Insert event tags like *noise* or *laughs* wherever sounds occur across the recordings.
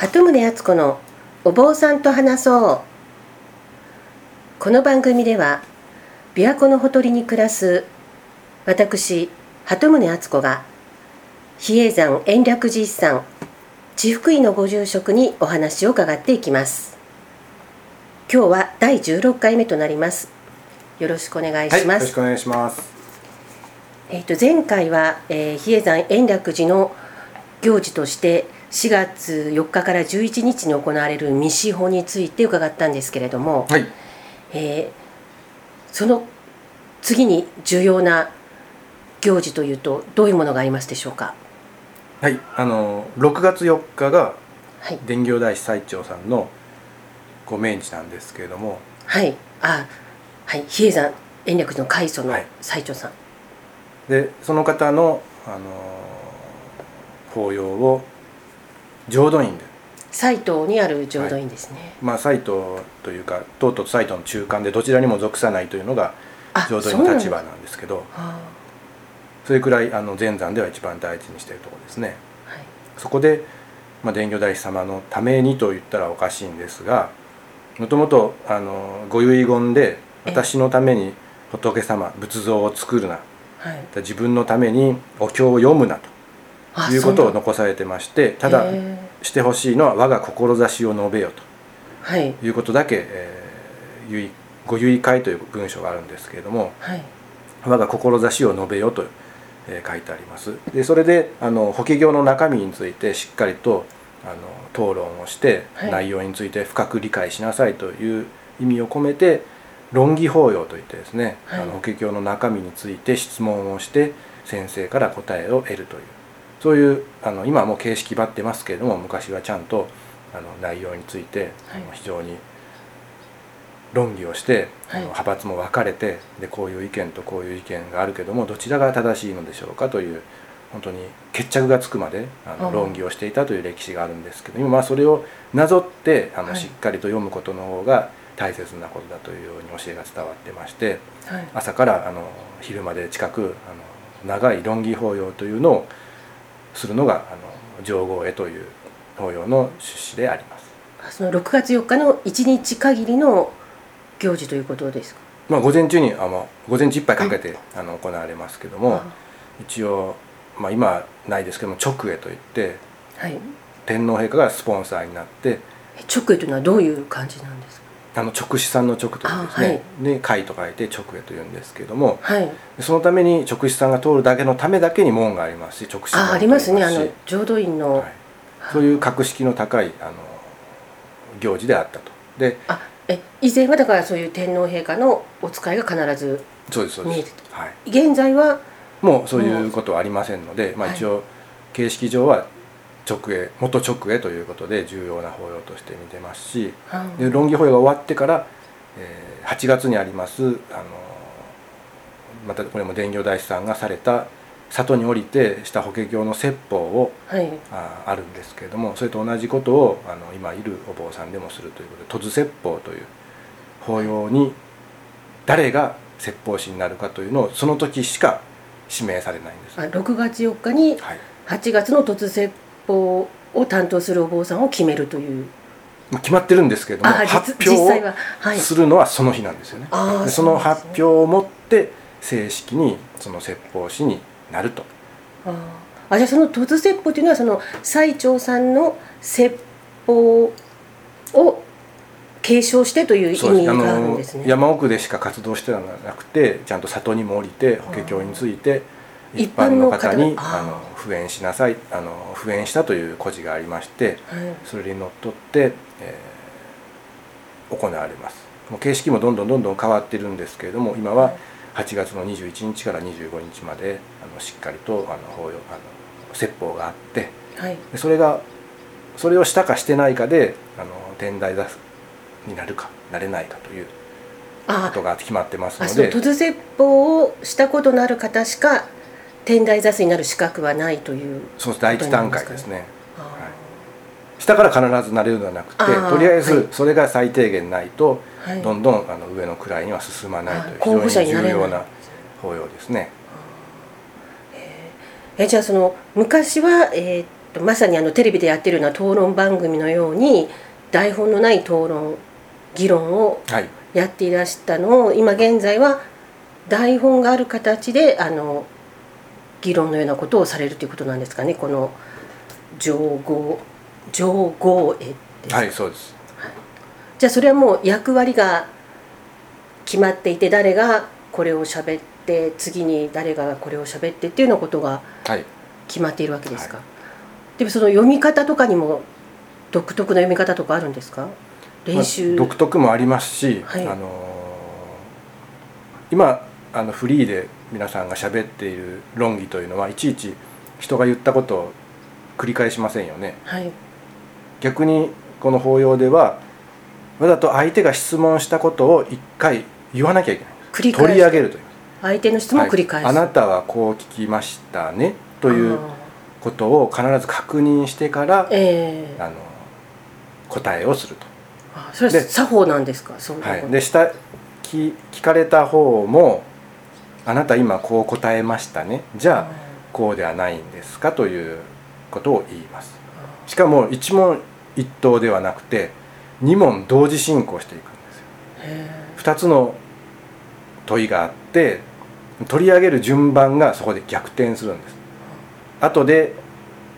鳩宗敦子のお坊さんと話そう。この番組では琵琶湖のほとりに暮らす私鳩宗敦子が比叡山延暦寺一山地福井のご住職にお話を伺っていきます。今日は第16回目となります。よろしくお願いします、はい、よろしくお願いします。えっ、と前回は、えー、比叡山延暦寺の行事として4月4日から11日に行われる未司法について伺ったんですけれども、はい。えー、その次に重要な行事というとどういうものがありますでしょうか？はい。あの6月4日がはい。伝行大師最澄さんのご命日なんですけれども。はい。あはい。比叡山延暦寺の開祖のはい。最澄さん。でその方のあの法要を浄土院。で斎藤にある浄土院ですね、まあ斎藤というか東都と斎藤の中間でどちらにも属さないというのがあ浄土院の立場なんですけどはそれくらいあの前山では一番大事にしているところですね。あはい。そこで、まあ、伝行大師様のためにと言ったらおかしいんですがもともとあのご遺言でえ私のために仏様仏像を作るな。はい。自分のためにお経を読むなあということを残されてましてただしてほしいのは我が志を述べよと。い。うことだけ、えー遺ご遺会という文章があるんですけれどもはい。我が志を述べよと、えー書いてあります。でそれであの法華経の中身についてしっかりとあの討論をして、はい。内容について深く理解しなさいという意味を込めて論議法要といってですね、はい。あの法華経の中身について質問をして先生から答えを得るというそういうあの今はもう形式ばってますけれども昔はちゃんとあの内容について、はい。非常に論議をして、あはい。の派閥も分かれてでこういう意見とこういう意見があるけどもどちらが正しいのでしょうかという本当に決着がつくまであのああ論議をしていたという歴史があるんですけど今まあそれをなぞってあの、はい。しっかりと読むことの方が大切なことだというように教えが伝わってましてはい。朝からあの昼まで近くあの長い論議法要というのをするのがあの上皇へという法要の趣旨であります。あその6月4日の1日限りの行事ということですか？まあ、午前中にあの午前中いっぱいかけてあの行われますけどもあ。一応、まあ、今はないですけども直営といってはい。天皇陛下がスポンサーになってえ直営というのはどういう感じなんですか？あの直視さんの直というですあはい。ねで会と書いて直営というんですけども。はい。そのために直視さんが通るだけのためだけに門がありますし直視門あありますね。あの浄土院の、はい、そういう格式の高いあの行事であったと。であえ以前はだからそういう天皇陛下のお使いが必ずそうですそう見えてです、はい、現在は？もうそういうことはありませんので、まあ、はい。一応形式上は直営元直営ということで重要な法要として見てますしあで論議法要が終わってから、えー8月にありますあのまたこれも伝行大師さんがされた里に降りてした法華経の説法をはい。ああるんですけれどもそれと同じことをあの今いるお坊さんでもするということで「突説法」という法要に誰が説法師になるかというのをその時しか指名されないんです。あ6月4日にはい。8月の突説法を担当するお坊さんを決めるというまあ決まってるんですけれどもあ発表ははいをするのはその日なんですよね。あーでその発表をもって正式にその説法師になると。ああじゃあその突説法というのはその最澄さんの説法を継承してという意味があるんのですね。山奥でしか活動してはなくてちゃんと里にも降りて法華経について一一般の方にあの復縁しなさいあの復縁したという故事がありましてはい。それにのっとって、えー行われます。もう形式もどんどんどんどん変わってるんですけれども今は8月の21日から25日まであのしっかりとあの法要あの説法があってはい。でそれがそれをしたかしてないかであの天台座になるかなれないかというこあとが決まってますので。突説法をしたことのある方しか天台座主になる資格はないというそう第一段階ですね。あしたから必ずなれるのではなくてとりあえはい。ずそれが最低限ないとあはい。どんどんあの上の位には進まないという非常に重要な法要ですね。えじゃあその昔は、えーまさにあのテレビでやってるような討論番組のように台本のない討論議論をはい。やっていらしたのを今現在は台本がある形であの議論のようなことをされるということなんですかね。この上合上合絵ですか。はいそうです。じゃあそれはもう役割が決まっていて誰がこれを喋って次に誰がこれを喋ってっていうようなことがはい。決まっているわけですか、はでもその読み方とかにも独特な読み方とかあるんですか？練習、まあ独特もありますし、はい。あの今あのフリーで皆さんが喋っている論議というのはいちいち人が言ったことを繰り返しませんよね。はい。逆にこの法要ではわざと相手が質問したことを一回言わなきゃいけない。繰り返す。取り上げるという。相手の質問を繰り返す、はい。あなたはこう聞きましたねというあことを必ず確認してからーええ。あの答えをすると。あそれはで作法なんですか？そういうはい、で下聞聞かれた方も「あなた今こう答えましたね。じゃあこうではないんですか?」ということを言います。しかも一問一答ではなくて二問同時進行していくんですよ。へ2つの問いがあって取り上げる順番がそこで逆転するんです。後で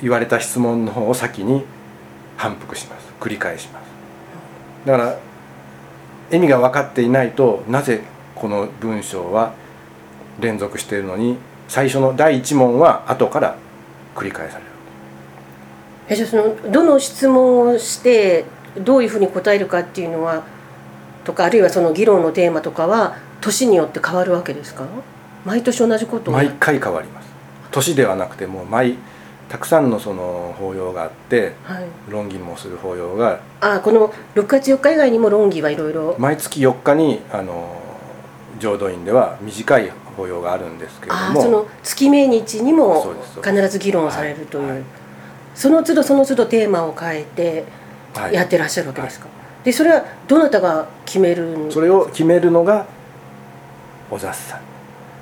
言われた質問の方を先に反復します。繰り返します。だから意味が分かっていないとなぜこの文章は連続しているのに最初の第一問は後から繰り返される。えじゃあそのどの質問をしてどういうふうに答えるかっていうのはとかあるいはその議論のテーマとかは年によって変わるわけですか？毎年同じことを？毎回変わります。年ではなくてもう毎たくさんのその法要があってはい、論議もする法要があこの6月4日以外にも論議はいろいろ。毎月4日にあの浄土院では短い法要があるんですけれども。あその月命日にも必ず議論をされるという、はい。はい。その都度その都度テーマを変えてはい。やってらっしゃるわけですか、でそれはどなたが決めるんそれを決めるのがお雑さん。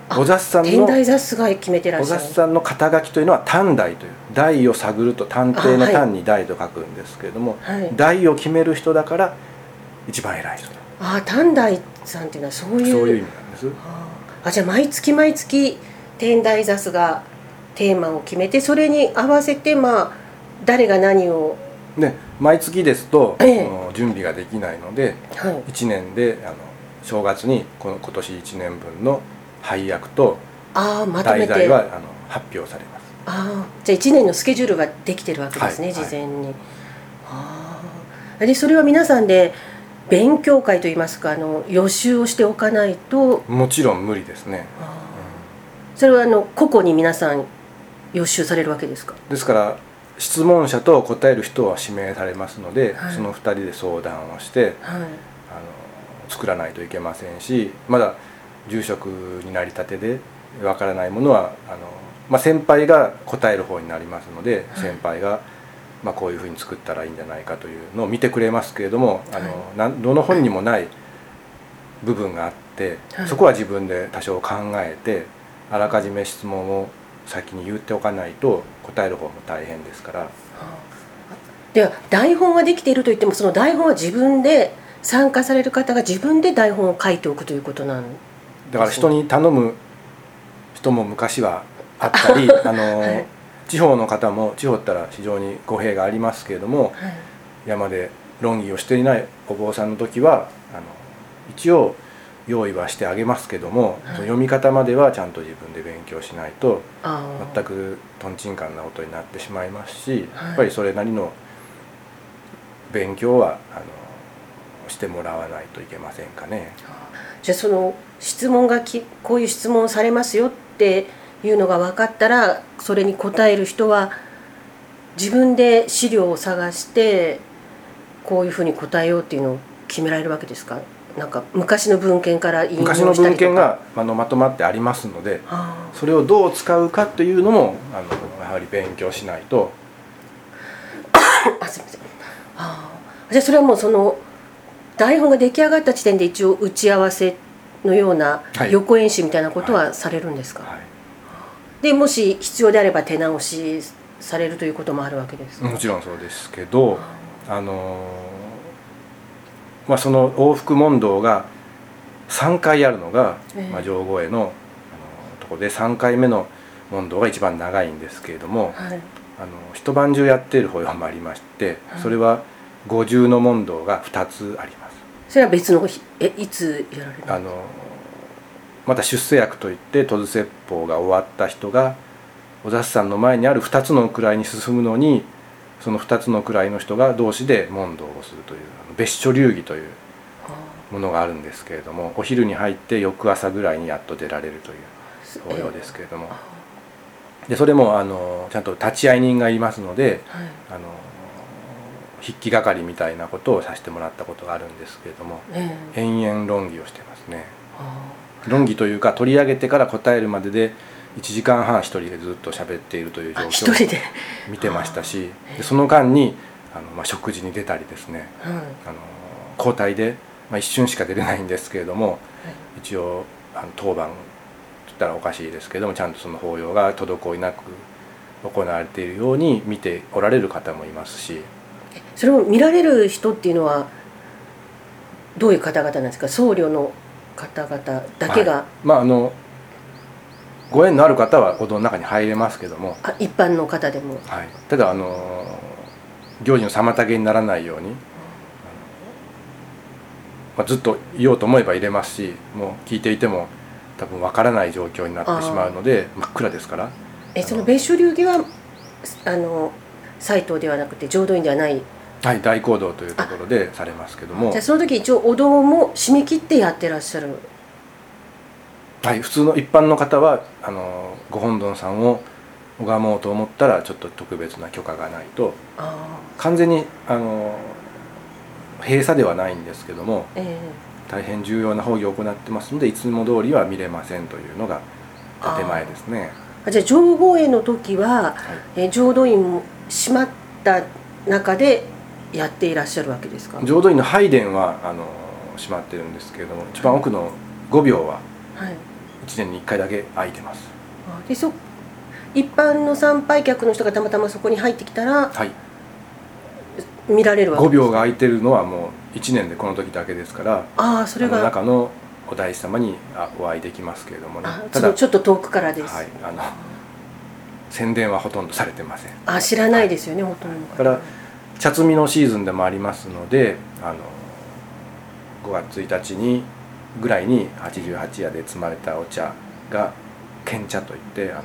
あお雑さん天の台雑誌が決めてらっおしゃる。雑さんの肩書きというのは探題という題を探ると探偵のあはい。単に題と書くんですけれども、はい。題を決める人だから一番偉い人だ。あ丹大さんっていうのはそういうそういう意味なんです。あじゃあ毎月毎月天台座スがテーマを決めてそれに合わせてまあ誰が何をで毎月ですと、ええ。準備ができないのではい。1年であの正月にこの今年1年分の配役とああまとめて。題材はあの発表されます。ああじゃあ1年のスケジュールができてるわけですね、はい。事前に、ああでそれは皆さんで勉強会といいますかあの予習をしておかないと。もちろん無理ですね、ああそれはあの個々に皆さん予習されるわけですか？ですから質問者と答える人は指名されますので、はい。その2人で相談をしてはい。あの作らないといけませんしまだ住職になりたてでわからないものはあの、まあ、先輩が答える方になりますので、はい。先輩が、まあ、こういうふうに作ったらいいんじゃないかというのを見てくれますけれどもあの、はなんどの本にもない部分があって、はい。そこは自分で多少考えてあらかじめ質問を先に言っておかないと答える方も大変ですから。では台本はできていると言ってもその台本は自分で参加される方が自分で台本を書いておくということなんだから人に頼む人も昔はあったり *laughs* あの、はい地方の方も地方ったら非常に語弊がありますけれどもはい。山で論議をしていないお坊さんの時はあの一応用意はしてあげますけども、はい。読み方まではちゃんと自分で勉強しないと全くとんちんかんなことになってしまいますし、はい。やっぱりそれなりの勉強はあのしてもらわないといけませんかね。じゃあその質問がきこういう質問をされますよっていうのが分かったらそれに答える人は自分で資料を探してこういうふうに答えようっていうのを決められるわけですか？なんか昔の文献から引用昔のしたりとか。文献があのまとまってありますのであそれをどう使うかというのもあのやはり勉強しないと。*coughs* ああすみません。ああ。じゃあそれはもうその台本が出来上がった時点で一応打ち合わせのようなはい。予行演習みたいなことはされるんですか、はいでもし必要であれば手直しされるということもあるわけですか？もちろんそうですけどあのまあその往復問答が3回あるのが、ええ。まあ、上後へのあのところで3回目の問答が一番長いんですけれどもはい。あの一晩中やっている法要もありましてはい。それは五重の問答が2つあります。それは別の日えいつやられるあのまた出世役といって戸津説法が終わった人がお雑さんの前にある2つの位に進むのにその2つの位の人が同士で問答をするという別所流儀というものがあるんですけれどもお昼に入って翌朝ぐらいにやっと出られるという法要ですけれども。でそれもあのちゃんと立ち会い人がいますのではい。あの筆記係みたいなことをさせてもらったことがあるんですけれどもええ。延々論議をしてますね。あ論議というか取り上げてから答えるまでで1時間半一人でずっと喋っているというあ状況を見てましたしでその間にあの、まあ、食事に出たりですね。はいあの交代で、まあ、一瞬しか出れないんですけれども一応あの当番と言ったらおかしいですけどもちゃんとその法要が滞りなく行われているように見ておられる方もいますし。それを見られる人っていうのはどういう方々なんですか？僧侶の方々だけが、はい。まああのご縁のある方はお堂の中に入れますけども。あ一般の方でも。はい、ただあの行事の妨げにならないように、まあ、ずっといようと思えば入れますしもう聞いていても多分わからない状況になってしまうので真っ暗ですから。えその別所流儀はあの斎藤ではなくて浄土院ではないはい大講堂というところでされますけども。じゃあその時一応お堂も締め切ってやってらっしゃる？はい、普通の一般の方はあのご本尊さんを拝もうと思ったらちょっと特別な許可がないと。あ完全にあの閉鎖ではないんですけどもあえ。大変重要な法義を行ってますのでいつも通りは見れませんというのが建前ですね。えじゃあ上後への時は、はい。えー浄土院も閉まった中でやっていらっしゃるわけですか？浄土院の拝殿はあの閉まってるんですけれども一番奥の5秒ははい。1年に1回だけ空いてます。あでそ一般の参拝客の人がたまたまそこに入ってきたらはい、見られるわけ5秒が空いてるのはもう1年でこの時だけですからああそれが中のお大師様にあお会いできますけれどもね。あただちょっと遠くからです、はい、あの宣伝はほとんどされてません。あ知らないですよね、ほとんど。だから茶摘みのシーズンでもありますのであの5月1日にぐらいに88夜で摘まれたお茶が献茶といってあの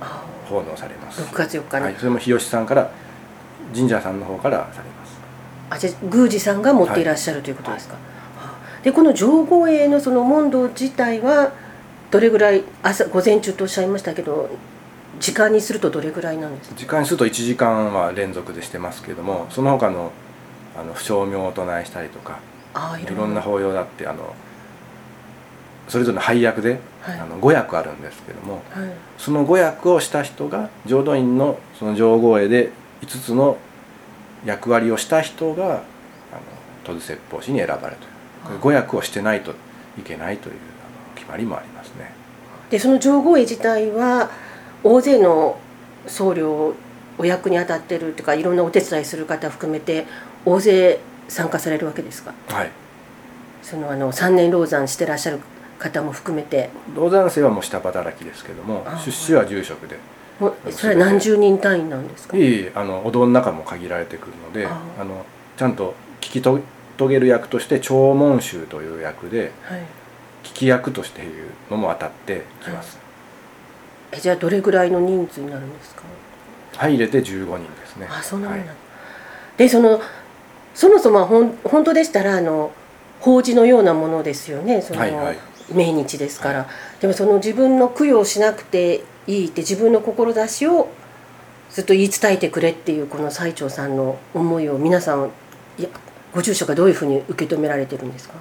あ奉納されます、6月4日に、はい、それも日吉さんから神社さんの方からされます。あじゃあ宮司さんが持っていらっしゃるということですか、あでこの上皇へのその問答自体はどれぐらい朝午前中とおっしゃいましたけど時間にするとどれぐらいなんですか？時間にすると1時間は連続でしてますけどもその他のあの不唱明をお唱えしたりとかいろんな。法要だってあのそれぞれの配役で、はい。あの5役あるんですけどもはい。その5役をした人が浄土院のその上皇絵で5つの役割をした人があの戸津説法師に選ばれるという5役をしてないといけないというあの決まりもありますね。でその上皇絵自体は大勢の僧侶お役に当たってるというかいろんなお手伝いする方含めて大勢参加されるわけですか？はい。そのあの三年老山してらっしゃる方も含めて。道山生はもう下働きですけどもあ出資は住職で。もうそれは何十人単位なんですか？いえいえあのお堂の中も限られてくるのでああ。のちゃんと聞きと遂げる役として長文衆という役ではい。聞き役としていうのも当たってきます、えじゃあどれぐらいの人数になるんですか？入れて15人ですね。あそんなもんなんはい。だ、でそのそもそもはほん本当でしたらあの法事のようなものですよね。その、はいはい。命日ですから、でもその自分の供養しなくていいって自分の志をずっと言い伝えてくれっていうこの最澄さんの思いを皆さんいやご住職がどういうふうに受け止められてるんですか？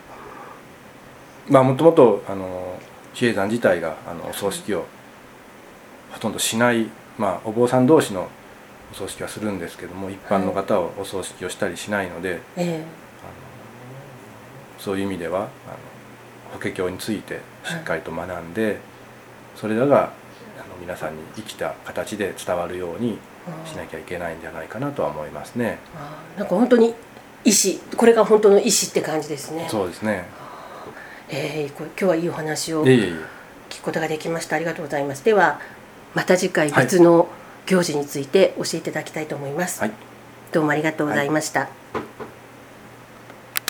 まあもともとあの比叡山自体があのお葬式をほとんどしない、まあ、お坊さん同士のお葬式はするんですけども一般の方をお葬式をしたりしないので、はい、あのそういう意味ではあの法華経についてしっかりと学んで、はい、それらがあの皆さんに生きた形で伝わるようにしなきゃいけないんじゃないかなとは思いますね。なんか本当に意思これが本当の意思って感じですね。そうですね。えー、今日はいいお話を聞くことができました。ありがとうございます。ではまた次回別の行事について教えていただきたいと思います、はい、どうもありがとうございました、はい